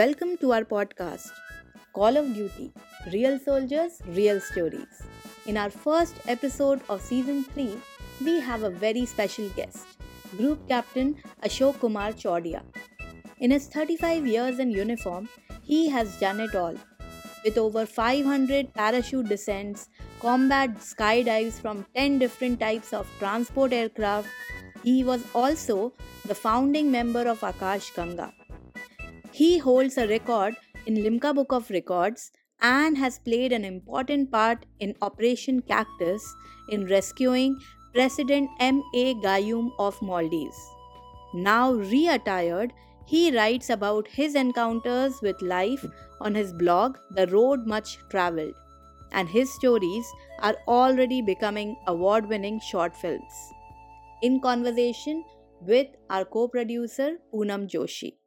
Welcome to our podcast, Call of Duty Real Soldiers, Real Stories. In our first episode of season 3, we have a very special guest, Group Captain Ashok Kumar Chordia. In his 35 years in uniform, he has done it all. With over 500 parachute descents, combat skydives from 10 different types of transport aircraft, he was also the founding member of Akash Ganga. He holds a record in Limca Book of Records and has played an important part in Operation Cactus in rescuing President M.A. Gayoom of Maldives. Now re-attired, he writes about his encounters with life on his blog The Road Much Traveled, and his stories are already becoming award-winning short films. In conversation with our co-producer Poonam Joshi.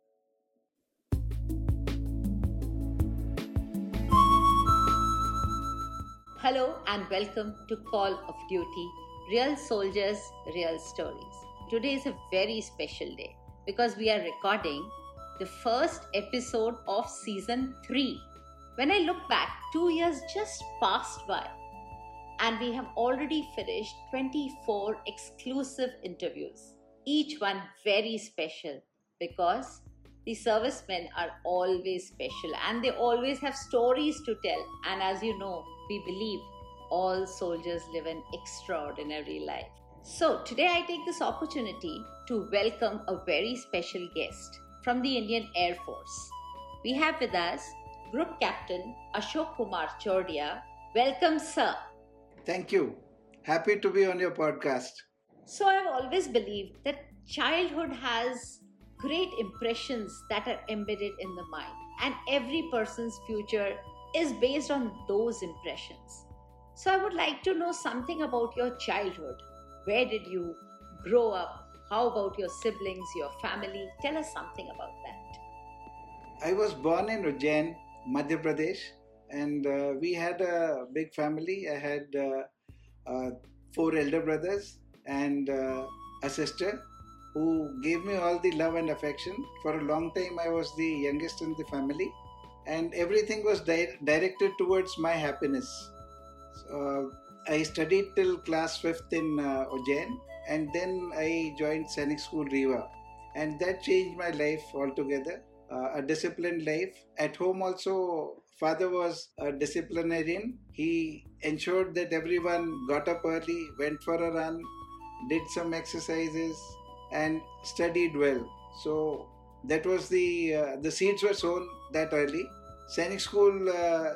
Hello and welcome to Call of Duty Real Soldiers, Real Stories. Today is a very special day because we are recording the first episode of season 3. When I look back, two years just passed by and we have already finished 24 exclusive interviews, each one very special because the servicemen are always special and they always have stories to tell. And as you know, we believe all soldiers live an extraordinary life. So, today I take this opportunity to welcome a very special guest from the Indian Air Force. We have with us Group Captain Ashok Kumar Chordia. Welcome, sir. Thank you. Happy to be on your podcast. So, I've always believed that childhood has great impressions that are embedded in the mind, and every person's future is based on those impressions. So, I would like to know something about your childhood. Where did you grow up? How about your siblings, your family? Tell us something about that. I was born in Ujjain, Madhya Pradesh, and uh, we had a big family. I had uh, uh, four elder brothers and uh, a sister who gave me all the love and affection. For a long time, I was the youngest in the family, and everything was di- directed towards my happiness. So, I studied till class 5th in uh, and then I joined Sainik School Rewa, and that changed my life altogether. Uh, a disciplined life. At home, also, father was a disciplinarian. He ensured that everyone got up early, went for a run, did some exercises, and studied well. So that was the uh, the seeds were sown that early. Sainik School uh,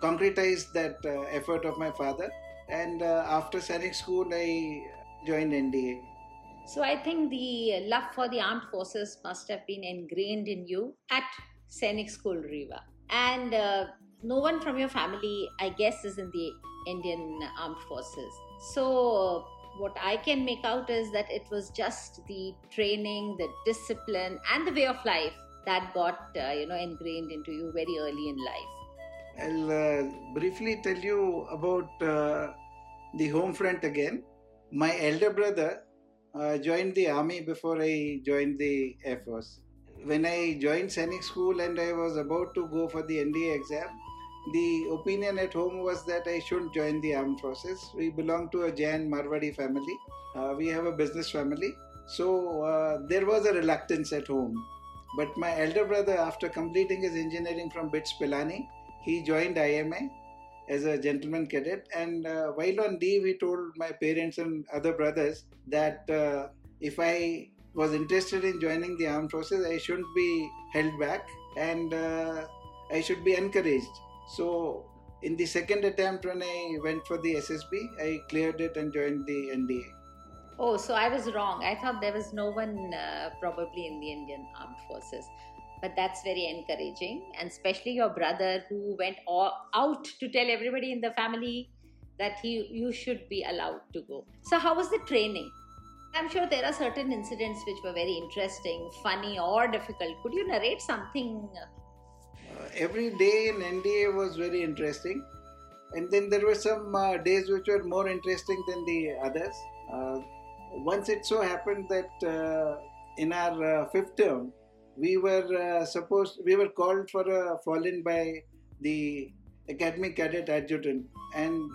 concretized that uh, effort of my father, and uh, after Sainik School, I joined NDA. So, I think the love for the armed forces must have been ingrained in you at Sainik School Rewa. And uh, no one from your family, I guess, is in the Indian Armed Forces. So, what I can make out is that it was just the training, the discipline, and the way of life that got uh, you know ingrained into you very early in life. I'll uh, briefly tell you about uh, the home front again. My elder brother uh, joined the army before I joined the Air Force. When I joined Sainik School and I was about to go for the NDA exam, the opinion at home was that I shouldn't join the armed forces. We belong to a Jain Marwadi family. Uh, we have a business family. So uh, there was a reluctance at home. But my elder brother, after completing his engineering from BITS Pilani, he joined IMA as a gentleman cadet. And uh, while on leave, he told my parents and other brothers that uh, if I was interested in joining the armed forces, I shouldn't be held back and uh, I should be encouraged. So, in the second attempt, when I went for the SSB, I cleared it and joined the NDA. Oh, so I was wrong. I thought there was no one uh, probably in the Indian Armed Forces. But that's very encouraging, and especially your brother who went all out to tell everybody in the family that he you should be allowed to go. So, how was the training? I'm sure there are certain incidents which were very interesting, funny, or difficult. Could you narrate something? Every day in NDA was very interesting, and then there were some uh, days which were more interesting than the others. Uh, once it so happened that uh, in our fifth term, we were supposed we were called for a fall-in by the academy cadet adjutant. And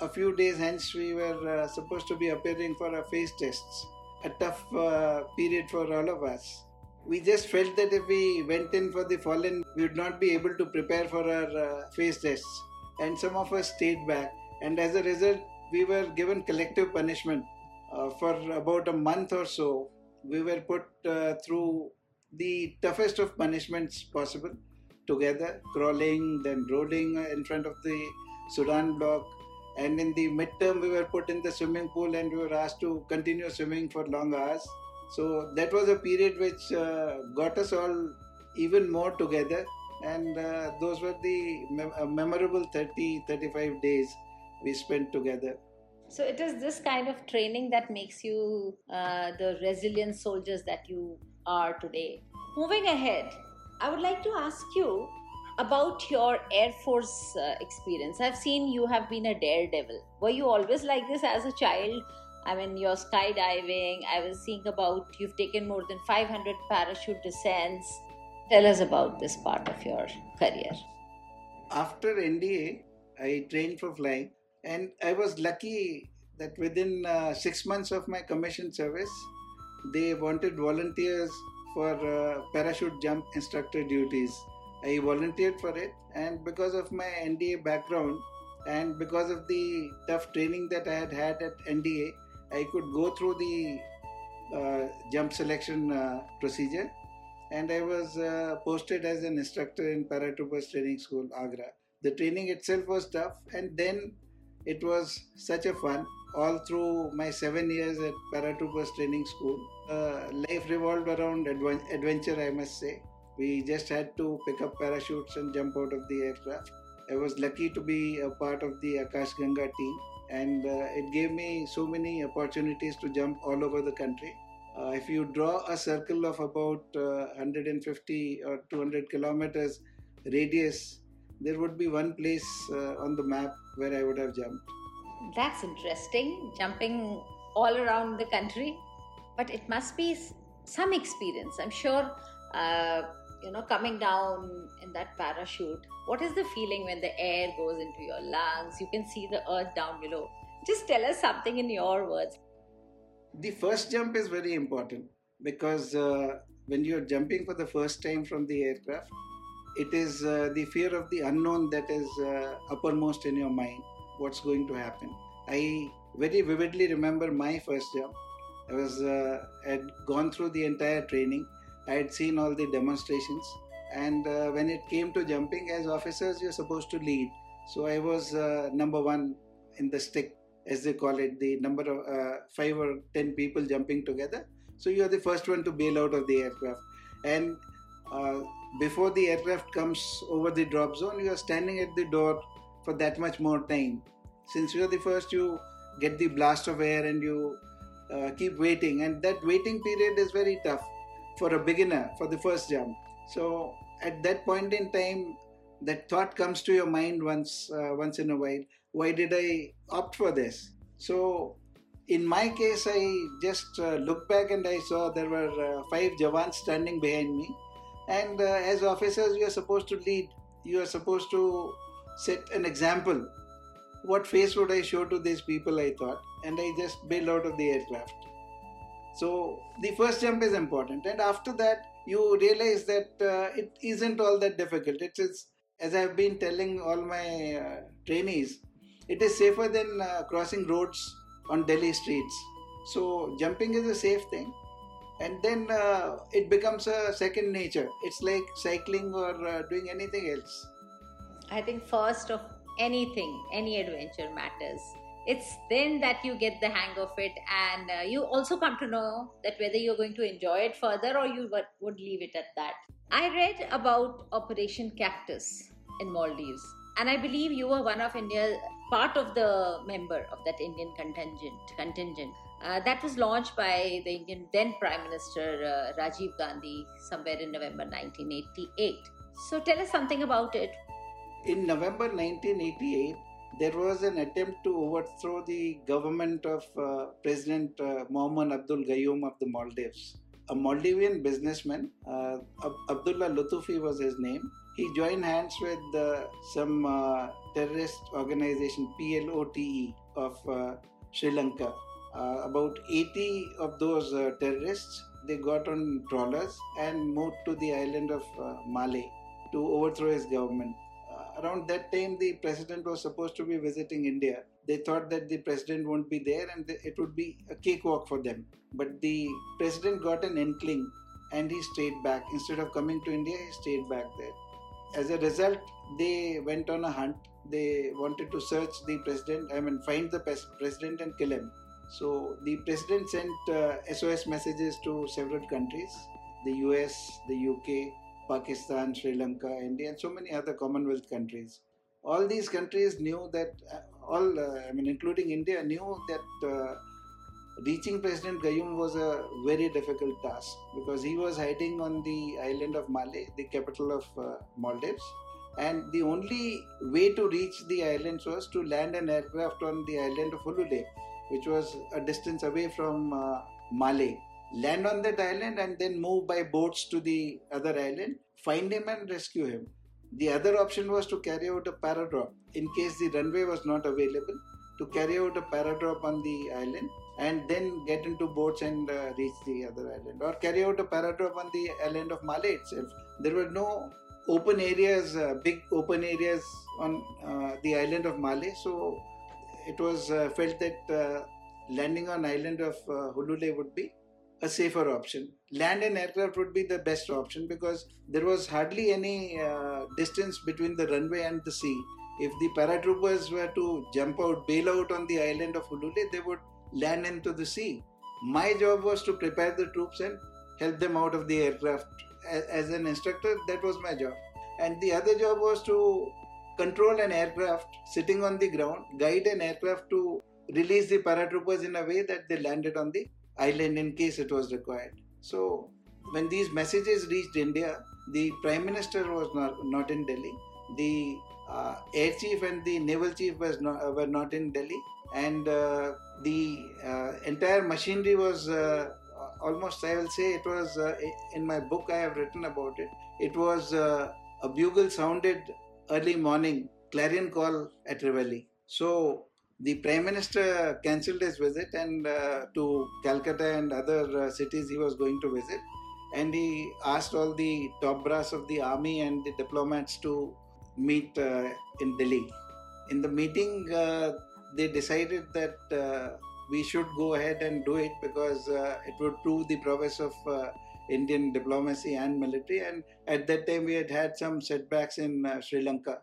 a few days hence we were uh, supposed to be appearing for our face tests. A tough uh, period for all of us we just felt that if we went in for the fall-in we would not be able to prepare for our uh, phase tests and some of us stayed back and as a result we were given collective punishment uh, for about a month or so we were put uh, through the toughest of punishments possible together, crawling, then rolling in front of the Sudan block. And in the midterm, we were put in the swimming pool and we were asked to continue swimming for long hours. So that was a period which uh, got us all even more together. And uh, those were the mem- uh, memorable 30 35 days we spent together. So it is this kind of training that makes you uh, the resilient soldiers that you are today. Moving ahead, I would like to ask you about your Air Force uh, experience. I've seen you have been a daredevil. Were you always like this as a child? I mean, you're skydiving. I was seeing about you've taken more than 500 parachute descents. Tell us about this part of your career. After NDA, I trained for flying, and I was lucky that within uh, six months of my commission service, they wanted volunteers for uh, parachute jump instructor duties. I volunteered for it, and because of my NDA background and because of the tough training that I had had at NDA, I could go through the uh, jump selection uh, procedure, and I was uh, posted as an instructor in Paratroopers Training School, Agra. The training itself was tough, and then it was such a fun all through my seven years at Paratroopers Training School. Uh, life revolved around adv- adventure, I must say. We just had to pick up parachutes and jump out of the aircraft. I was lucky to be a part of the Akash Ganga team, and uh, it gave me so many opportunities to jump all over the country. Uh, if you draw a circle of about 150 uh, or 200 kilometers radius, there would be one place on the map where I would have jumped. That's interesting, jumping all around the country. But it must be some experience. I'm sure, uh, you know, coming down in that parachute. What is the feeling when the air goes into your lungs? You can see the earth down below. Just tell us something in your words. The first jump is very important because uh, when you're jumping for the first time from the aircraft, it is uh, the fear of the unknown that is uh, uppermost in your mind what's going to happen. I very vividly remember my first jump. I was uh, had gone through the entire training. I had seen all the demonstrations, and uh, when it came to jumping, as officers, you're supposed to lead. So I was uh, number one in the stick, as they call it, the number of uh, five or ten people jumping together. So you're the first one to bail out of the aircraft, and uh, before the aircraft comes over the drop zone, you are standing at the door for that much more time. Since you're the first, you get the blast of air and you uh, keep waiting, and that waiting period is very tough for a beginner for the first jump. So at that point in time, that thought comes to your mind once uh, once in a while. Why did I opt for this? So in my case, I just uh, looked back and I saw there were uh, five Jawans standing behind me. And uh, as officers, you are supposed to lead. You are supposed to set an example. What face would I show to these people? I thought, and I just bailed out of the aircraft. So the first jump is important, and after that, you realize that uh, it isn't all that difficult. It is, as I've been telling all my uh, trainees, it is safer than uh, crossing roads on Delhi streets. So jumping is a safe thing, and then uh, it becomes a second nature. It's like cycling or uh, doing anything else. I think first of anything, any adventure matters. It's then that you get the hang of it, and uh, you also come to know that whether you're going to enjoy it further or you would, leave it at that. I read about Operation Cactus in Maldives, and I believe you were one of India part of the member of that Indian contingent. Contingent uh, that was launched by the Indian then Prime Minister uh, Rajiv Gandhi somewhere in November 1988. So tell us something about it. In November 1988, there was an attempt to overthrow the government of uh, President uh, Mohammed Abdul Gayoom of the Maldives. a Maldivian businessman, uh, Abdullah Luthufi was his name. He joined hands with uh, some uh, terrorist organization, PLOTE, of uh, Sri Lanka. About 80 of those terrorists, they got on trawlers and moved to the island of Malé to overthrow his government around that time the president was supposed to be visiting India. They thought that the president won't be there and it would be a cakewalk for them. But the president got an inkling and he stayed back. Instead of coming to India, he stayed back there. As a result, they went on a hunt. They wanted to search the president, I mean, find the president and kill him. So the president sent uh, SOS messages to several countries the US, the UK, Pakistan, Sri Lanka, India, and so many other Commonwealth countries. All these countries knew that, uh, all, uh, I mean, including India, knew that uh, reaching President Gayoom was a very difficult task because he was hiding on the island of Malé, the capital of uh, Maldives. And the only way to reach the islands was to land an aircraft on the island of Hulhule, which was a distance away from uh, Malé land on that island and then move by boats to the other island, find him and rescue him. The other option was to carry out a paradrop in case the runway was not available, to carry out a paradrop on the island and then get into boats and uh, reach the other island, or carry out a paradrop on the island of Malé itself. There were no open areas, uh, big open areas on uh, the island of Malé, so it was uh, felt that uh, landing on island of uh, Hulhule would be a safer option. Land and aircraft would be the best option because there was hardly any uh, distance between the runway and the sea. If the paratroopers were to jump out, bail out on the island of Hulhule, they would land into the sea. My job was to prepare the troops and help them out of the aircraft. As an instructor, that was my job. And the other job was to control an aircraft sitting on the ground, guide an aircraft to release the paratroopers in a way that they landed on the island in case it was required. So, when these messages reached India, the Prime Minister was not, not in Delhi. The uh, Air Chief and the Naval Chief was not, uh, were not in Delhi, and uh, the uh, entire machinery was uh, almost, I will say, it was uh, in my book I have written about it. It was a bugle sounded early morning, clarion call at Reveille. So the prime minister cancelled his visit and uh, to Calcutta and other uh, cities he was going to visit, and he asked all the top brass of the army and the diplomats to meet uh, in Delhi. In the meeting, uh, they decided that uh, we should go ahead and do it because uh, it would prove the prowess of Indian diplomacy and military. And at that time, we had had some setbacks in Sri Lanka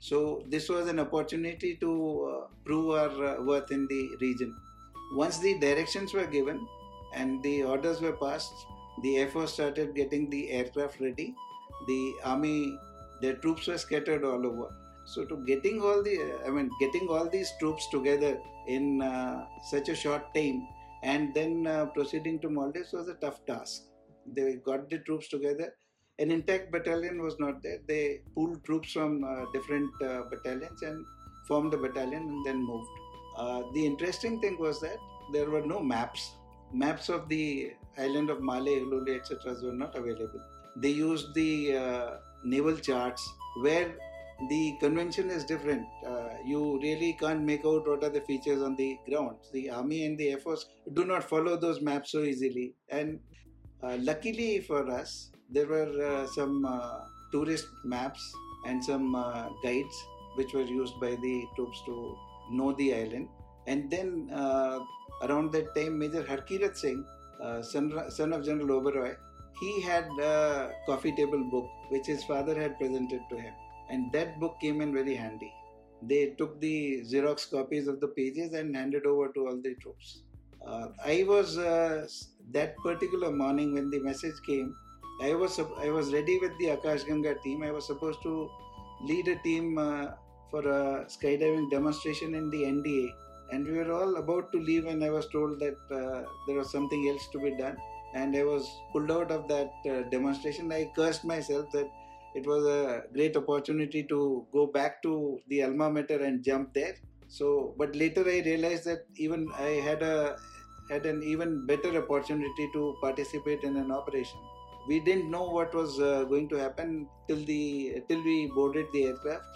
so this was an opportunity to uh, prove our uh, worth in the region. Once the directions were given and the orders were passed, the Air Force started getting the aircraft ready. The army, their troops were scattered all over. So to getting all the, I mean, getting all these troops together in uh, such a short time and then uh, proceeding to Maldives was a tough task. They got the troops together an intact battalion was not there. They pulled troops from uh, different uh, battalions and formed a battalion and then moved. Uh, the interesting thing was that there were no maps. Maps of the island of Malé, Hulhule, etc. were not available. They used the uh, naval charts where the convention is different. Uh, you really can't make out what are the features on the ground. The army and the air force do not follow those maps so easily. And uh, luckily for us, there were uh, some uh, tourist maps and some uh, guides which were used by the troops to know the island. And then around that time, Major Harkirat Singh, son, son of General Oberoi, he had a coffee table book which his father had presented to him. And that book came in very handy. They took the Xerox copies of the pages and handed over to all the troops. Uh, I was uh, that particular morning when the message came. I was I was ready with the Akash Ganga team. I was supposed to lead a team uh, for a skydiving demonstration in the NDA, and we were all about to leave, and I was told that uh, there was something else to be done, and I was pulled out of that uh, demonstration. I cursed myself that it was a great opportunity to go back to the alma mater and jump there. So, but later I realized that even I had a had an even better opportunity to participate in an operation. We didn't know what was uh, going to happen till the till we boarded the aircraft.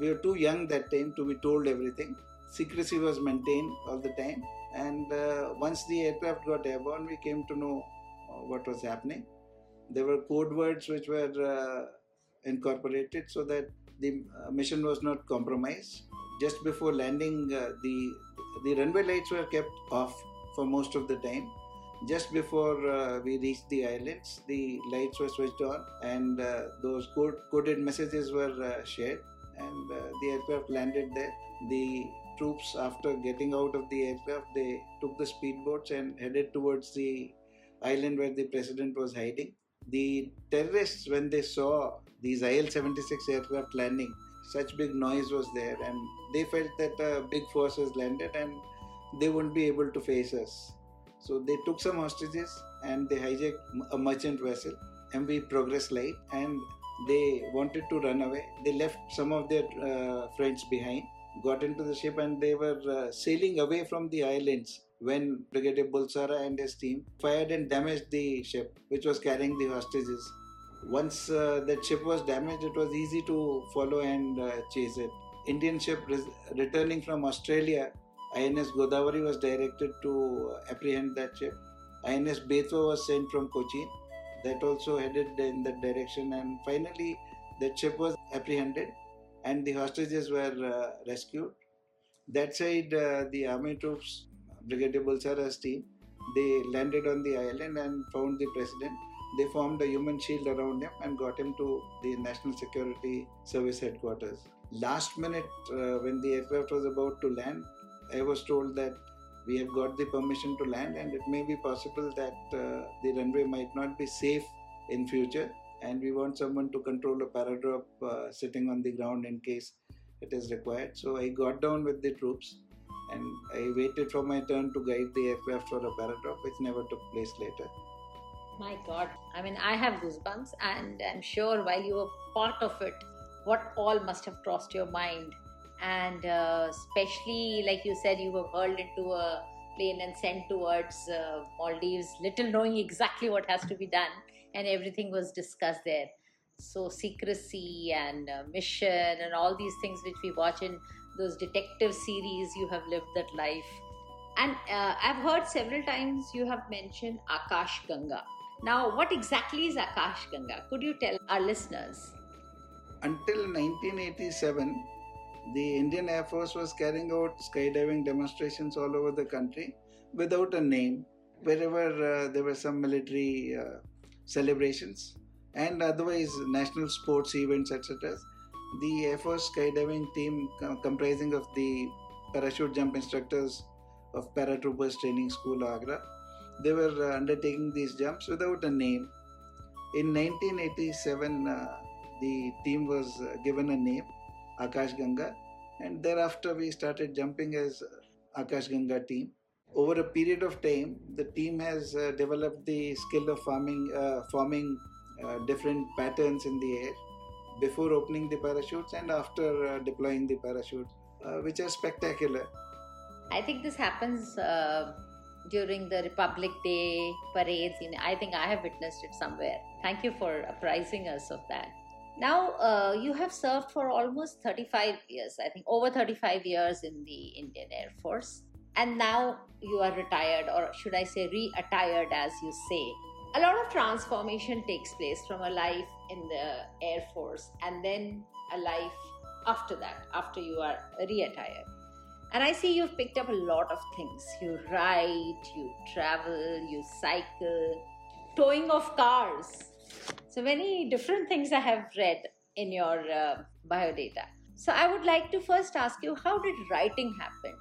We were too young that time to be told everything. Secrecy was maintained all the time, and uh, once the aircraft got airborne, we came to know uh, what was happening. There were code words which were uh, incorporated so that the uh, mission was not compromised. Just before landing, the the runway lights were kept off for most of the time. Just before uh, we reached the islands, the lights were switched on, and uh, those code, coded messages were uh, shared, and uh, the aircraft landed there. The troops, after getting out of the aircraft, they took the speedboats and headed towards the island where the president was hiding. The terrorists, when they saw these IL-76 aircraft landing, such big noise was there, and they felt that a big force has landed and they wouldn't be able to face us. So they took some hostages and they hijacked a merchant vessel, MV Progress Light, and they wanted to run away. They left some of their uh, friends behind, got into the ship, and they were uh, sailing away from the islands when Brigadier Bulsara and his team fired and damaged the ship, which was carrying the hostages. Once uh, that ship was damaged, it was easy to follow and uh, chase it. Indian ship res- returning from Australia, INS Godavari was directed to apprehend that ship. INS Betwa was sent from Cochin, that also headed in that direction, and finally that ship was apprehended and the hostages were uh, rescued. That side, uh, the army troops, Brigadier Bulsara's team, they landed on the island and found the president they formed a human shield around him and got him to the National Security Service headquarters. Last minute, uh, when the aircraft was about to land, I was told that we have got the permission to land and it may be possible that uh, the runway might not be safe in future and we want someone to control a paradrop uh, sitting on the ground in case it is required. So I got down with the troops and I waited for my turn to guide the aircraft for a paradrop, which never took place later. My God. I mean, I have goosebumps, and I'm sure while you were part of it, what all must have crossed your mind. And uh, especially, like you said, you were hurled into a plane and sent towards uh, Maldives, little knowing exactly what has to be done, and everything was discussed there. So, secrecy and uh, mission and all these things which we watch in those detective series, you have lived that life. And uh, I've heard several times you have mentioned Akash Ganga. Now, what exactly is Akash Ganga? Could you tell our listeners? Until 1987, the Indian Air Force was carrying out skydiving demonstrations all over the country without a name, wherever uh, there were some military uh, celebrations and otherwise national sports events, etc. The Air Force skydiving team, comprising of the parachute jump instructors of Paratroopers Training School, Agra, they were uh, undertaking these jumps without a name. In 1987, uh, the team was uh, given a name, Akash Ganga, and thereafter we started jumping as Akash Ganga team. Over a period of time, the team has uh, developed the skill of farming, uh, forming uh, different patterns in the air before opening the parachutes and after deploying the parachutes, which are spectacular. I think this happens during the Republic Day parades. I think I have witnessed it somewhere. Thank you for apprising us of that. Now, uh, you have served for almost 35 years, I think over 35 years in the Indian Air Force. And now you are retired, or should I say, re attired, as you say. A lot of transformation takes place from a life in the Air Force and then a life after that, after you are re attired. And I see you've picked up a lot of things. You ride, you travel, you cycle, towing of cars. So many different things I have read in your uh, biodata. So I would like to first ask you how did writing happen?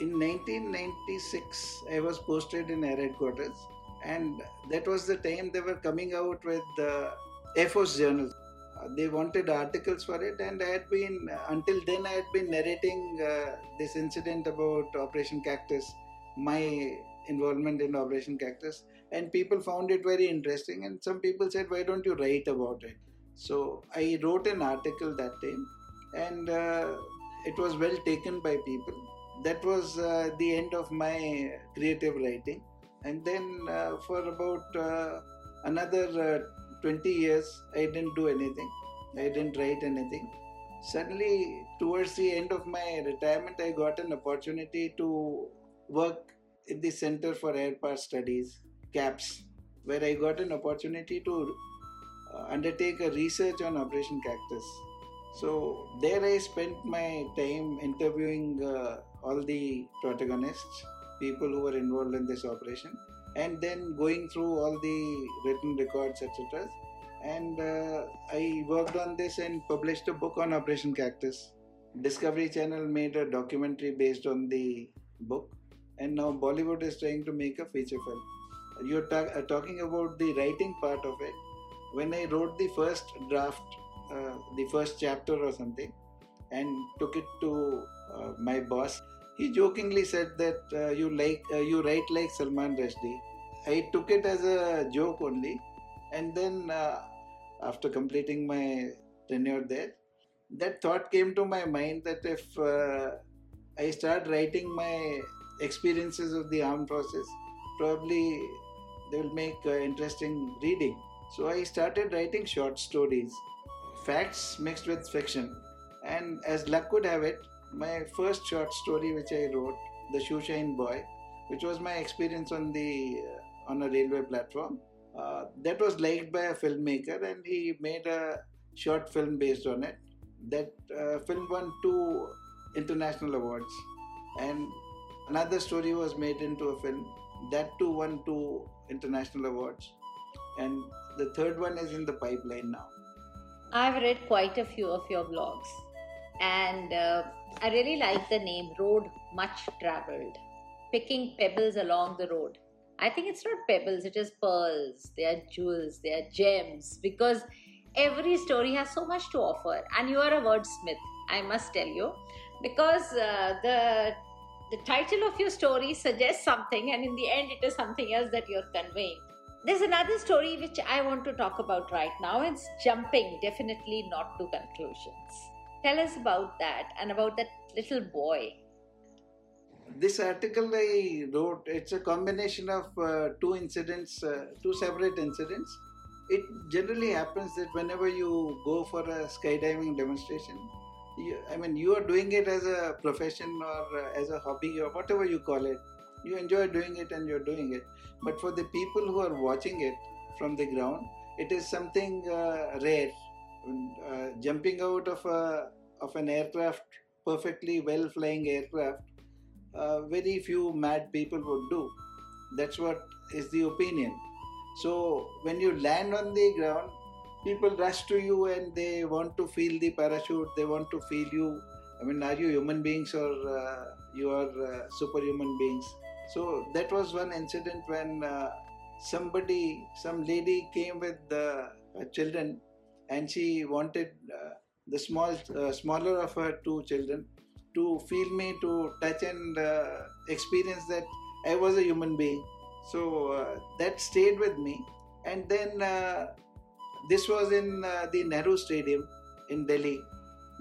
In 1996, I was posted in Air Headquarters, and that was the time they were coming out with the Air Force Journal they wanted articles for it and i had been until then i had been narrating uh, this incident about operation cactus my involvement in operation cactus and people found it very interesting and some people said why don't you write about it so i wrote an article that time and uh, it was well taken by people that was uh, the end of my creative writing. And then uh, for about uh, another uh, 20 years, I didn't do anything. I didn't write anything. Suddenly, towards the end of my retirement, I got an opportunity to work in the Center for Air power Studies, CAPS, where I got an opportunity to uh, undertake a research on Operation Cactus. So there I spent my time interviewing uh, all the protagonists, people who were involved in this operation, and then going through all the written records, etc. And uh, I worked on this and published a book on Operation Cactus. Discovery Channel made a documentary based on the book, and now Bollywood is trying to make a feature film. You're ta- uh, talking about the writing part of it. When I wrote the first draft, uh, the first chapter or something, and took it to uh, my boss, he jokingly said that uh, you like uh, you write like Salman Rushdie. I took it as a joke only, and then after completing my tenure there, that thought came to my mind that if I start writing my experiences of the armed forces, probably they will make interesting reading. So I started writing short stories, facts mixed with fiction. And as luck would have it, my first short story which I wrote, The Shoeshine Boy, which was my experience on the uh, on a railway platform, uh, that was liked by a filmmaker, and he made a short film based on it. That uh, film won two international awards, and another story was made into a film. That too won two international awards, and the third one is in the pipeline now. I've read quite a few of your blogs, and uh, I really like the name Road Much Traveled, picking pebbles along the road. I think it's not pebbles, it is pearls, they are jewels, they are gems, because every story has so much to offer, and you are a wordsmith, I must tell you, because uh, the the title of your story suggests something, and in the end, it is something else that you're conveying. There's another story which I want to talk about right now. It's jumping, definitely not to conclusions. Tell us about that and about that little boy. This article I wrote, it's a combination of uh, two incidents, uh, two separate incidents. It generally happens that whenever you go for a skydiving demonstration, you, I mean, you are doing it as a profession or uh, as a hobby or whatever you call it. You enjoy doing it and you're doing it. But for the people who are watching it from the ground, it is something uh, rare. Uh, jumping out of a of an aircraft, perfectly well flying aircraft, uh, very few mad people would do. That's what is the opinion. So when you land on the ground, people rush to you and they want to feel the parachute. They want to feel you. I mean, are you human beings or uh, you are uh, superhuman beings? So that was one incident when uh, somebody, some lady came with the children, and she wanted uh, the small, uh, smaller of her two children to feel me, to touch and uh, experience that I was a human being. So that stayed with me. And then this was in uh, the Nehru Stadium in Delhi.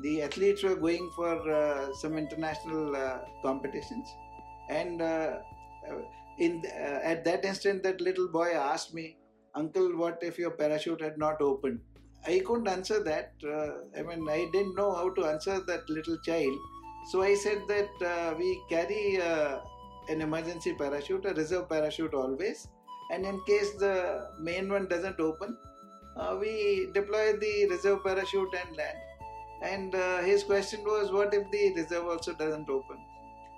The athletes were going for uh, some international uh, competitions, and in at that instant, that little boy asked me, "Uncle, what if your parachute had not opened?" I couldn't answer that. I mean, I didn't know how to answer that little child. So I said that uh, we carry uh, an emergency parachute, a reserve parachute always, and in case the main one doesn't open, we deploy the reserve parachute and land. And uh, his question was, what if the reserve also doesn't open?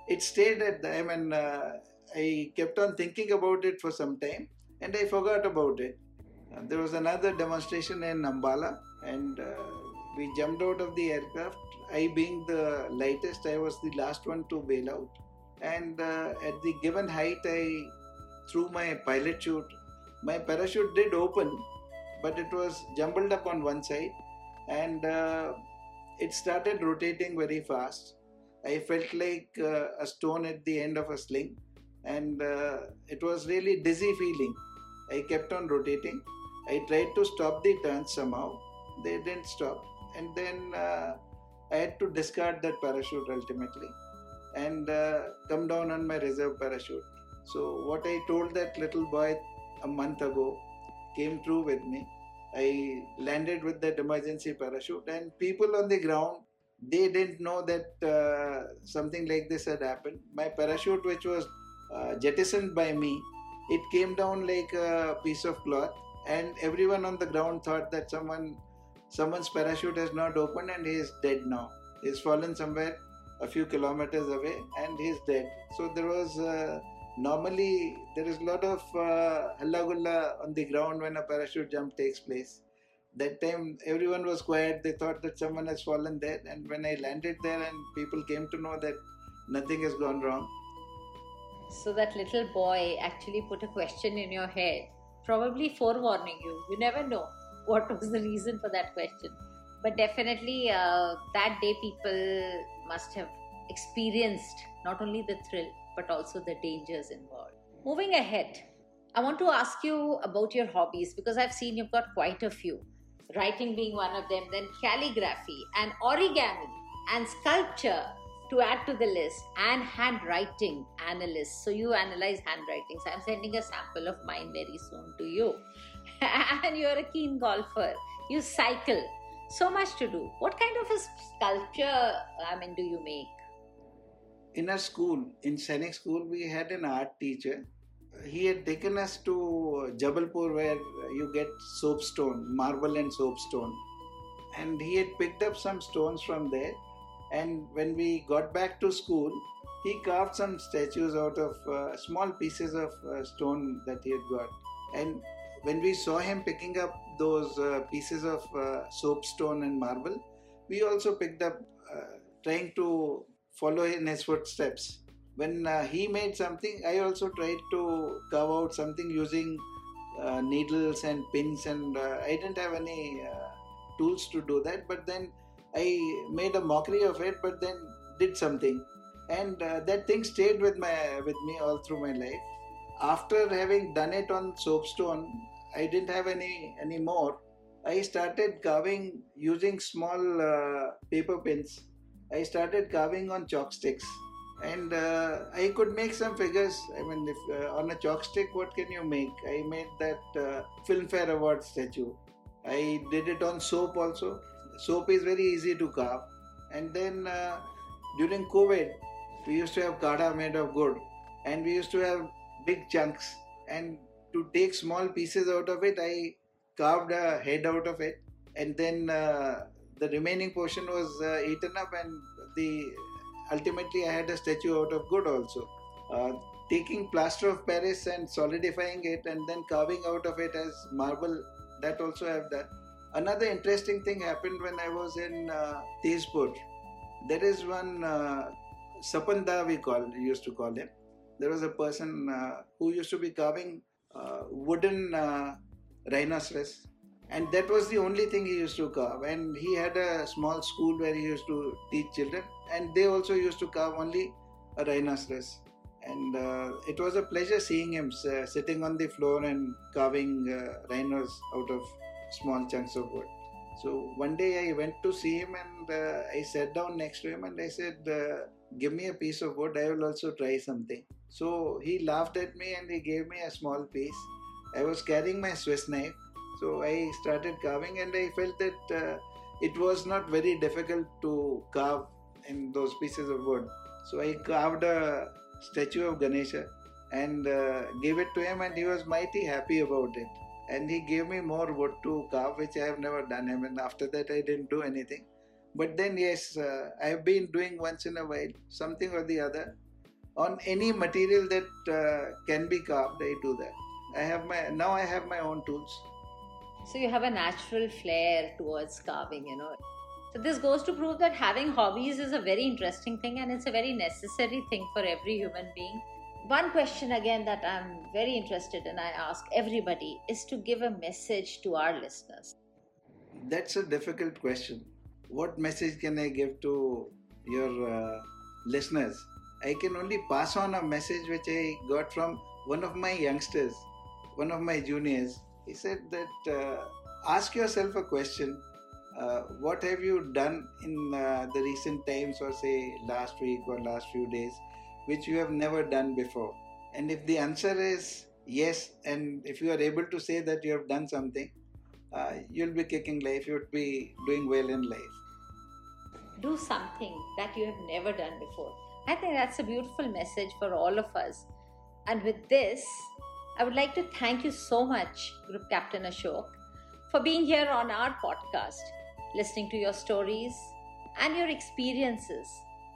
It stayed at the, I mean, uh, I kept on thinking about it for some time and I forgot about it. there was another demonstration in Ambala and we jumped out of the aircraft. I, being the lightest, I was the last one to bail out. And uh, at the given height, I threw my pilot chute. My parachute did open, but it was jumbled up on one side, and uh, it started rotating very fast. I felt like uh, a stone at the end of a sling, and uh, it was really dizzy feeling. I kept on rotating. I tried to stop the turns somehow. They didn't stop and then uh, I had to discard that parachute ultimately. and uh, come down on my reserve parachute. So, what I told that little boy a month ago came true with me. I landed with that emergency parachute, and people on the ground they didn't know that uh, something like this had happened. My parachute, which was uh, jettisoned by me, it came down like a piece of cloth, and everyone on the ground thought that someone someone's parachute has not opened and he is dead now. He's fallen somewhere a few kilometers away and he's dead. So there was uh, normally there is a lot of uh, halla on the ground when a parachute jump takes place. That time everyone was quiet. They thought that someone has fallen dead. And when I landed there and people came to know that nothing has gone wrong. So that little boy actually put a question in your head, probably forewarning you. You never know what was the reason for that question. But definitely, uh, that day people must have experienced not only the thrill but also the dangers involved. Moving ahead, I want to ask you about your hobbies because I've seen you've got quite a few. Writing being one of them, then calligraphy and origami and sculpture to add to the list, and handwriting analyst. So you analyze handwritings. I'm sending a sample of mine very soon to you. and you're a keen golfer. You cycle. So much to do. What kind of a sculpture, I mean, do you make? In our school, in Sainik school, we had an art teacher. He had taken us to Jabalpur where you get soapstone, marble and soapstone. And he had picked up some stones from there. And when we got back to school, he carved some statues out of uh, small pieces of uh, stone that he had got. And when we saw him picking up those uh, pieces of uh, soapstone and marble, we also picked up uh, trying to follow in his footsteps. When uh, he made something, I also tried to carve out something using uh, needles and pins, and uh, I didn't have any tools to do that. But then I made a mockery of it, but then did something, and that thing stayed with my with me all through my life after having done it on soapstone, I didn't have any any more. I started carving using small uh, paper pins. I started carving on chalk sticks, and uh, I could make some figures. I mean, if uh, on a chalk stick, what can you make? I made that uh, Filmfare Award statue. I did it on soap also. Soap is very easy to carve. And then uh, during COVID, we used to have kada made of wood, and we used to have big chunks and to take small pieces out of it i carved a head out of it and then uh, the remaining portion was uh, eaten up and the ultimately i had a statue out of wood also. Uh, taking plaster of paris and solidifying it and then carving out of it as marble that also i have done another interesting thing happened when i was in uh, Tezpur. there is one uh, sapanda we call used to call him there was a person uh, who used to be carving uh, wooden uh, rhinoceros and that was the only thing he used to carve. And he had a small school where he used to teach children. And they also used to carve only a rhinoceros. And uh, it was a pleasure seeing him uh, sitting on the floor and carving uh, rhinos out of small chunks of wood. So one day i went to see him and i sat down next to him and i said give me a piece of wood, I will also try something. So he laughed at me and he gave me a small piece. I was carrying my Swiss knife, so I started carving and I felt that uh, it was not very difficult to carve in those pieces of wood. So I carved a statue of Ganesha and uh, gave it to him, and he was mighty happy about it. And he gave me more wood to carve, which I have never done. I mean, after that, I didn't do anything. But then, yes, uh, I have been doing once in a while something or the other on any material that uh, can be carved. I do that. I have my now. I have my own tools. So you have a natural flair towards carving, you know. So this goes to prove that having hobbies is a very interesting thing and it's a very necessary thing for every human being. One question again that I'm very interested in, I ask everybody, is to give a message to our listeners. That's a difficult question what message can I give to your uh, listeners? I can only pass on a message which I got from one of my youngsters, one of my juniors. He said that uh, ask yourself a question uh, what have you done in uh, the recent times, or say last week or last few days, which you have never done before? And if the answer is yes, and if you are able to say that you have done something, uh, you'll be kicking life, you would be doing well in life. Do something that you have never done before. I think that's a beautiful message for all of us. And with this, I would like to thank you so much, Group Captain Ashok, for being here on our podcast, listening to your stories and your experiences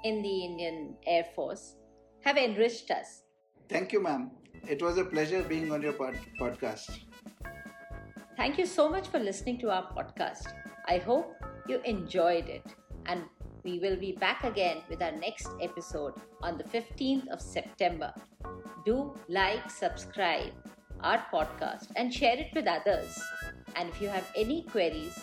in the Indian Air Force have enriched us. Thank you, ma'am. It was a pleasure being on your pod- podcast. Thank you so much for listening to our podcast. I hope you enjoyed it. And we will be back again with our next episode on the 15th of September. Do like, subscribe our podcast and share it with others. And if you have any queries,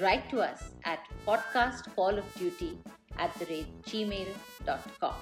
write to us at podcastcallofduty at the rate gmail.com.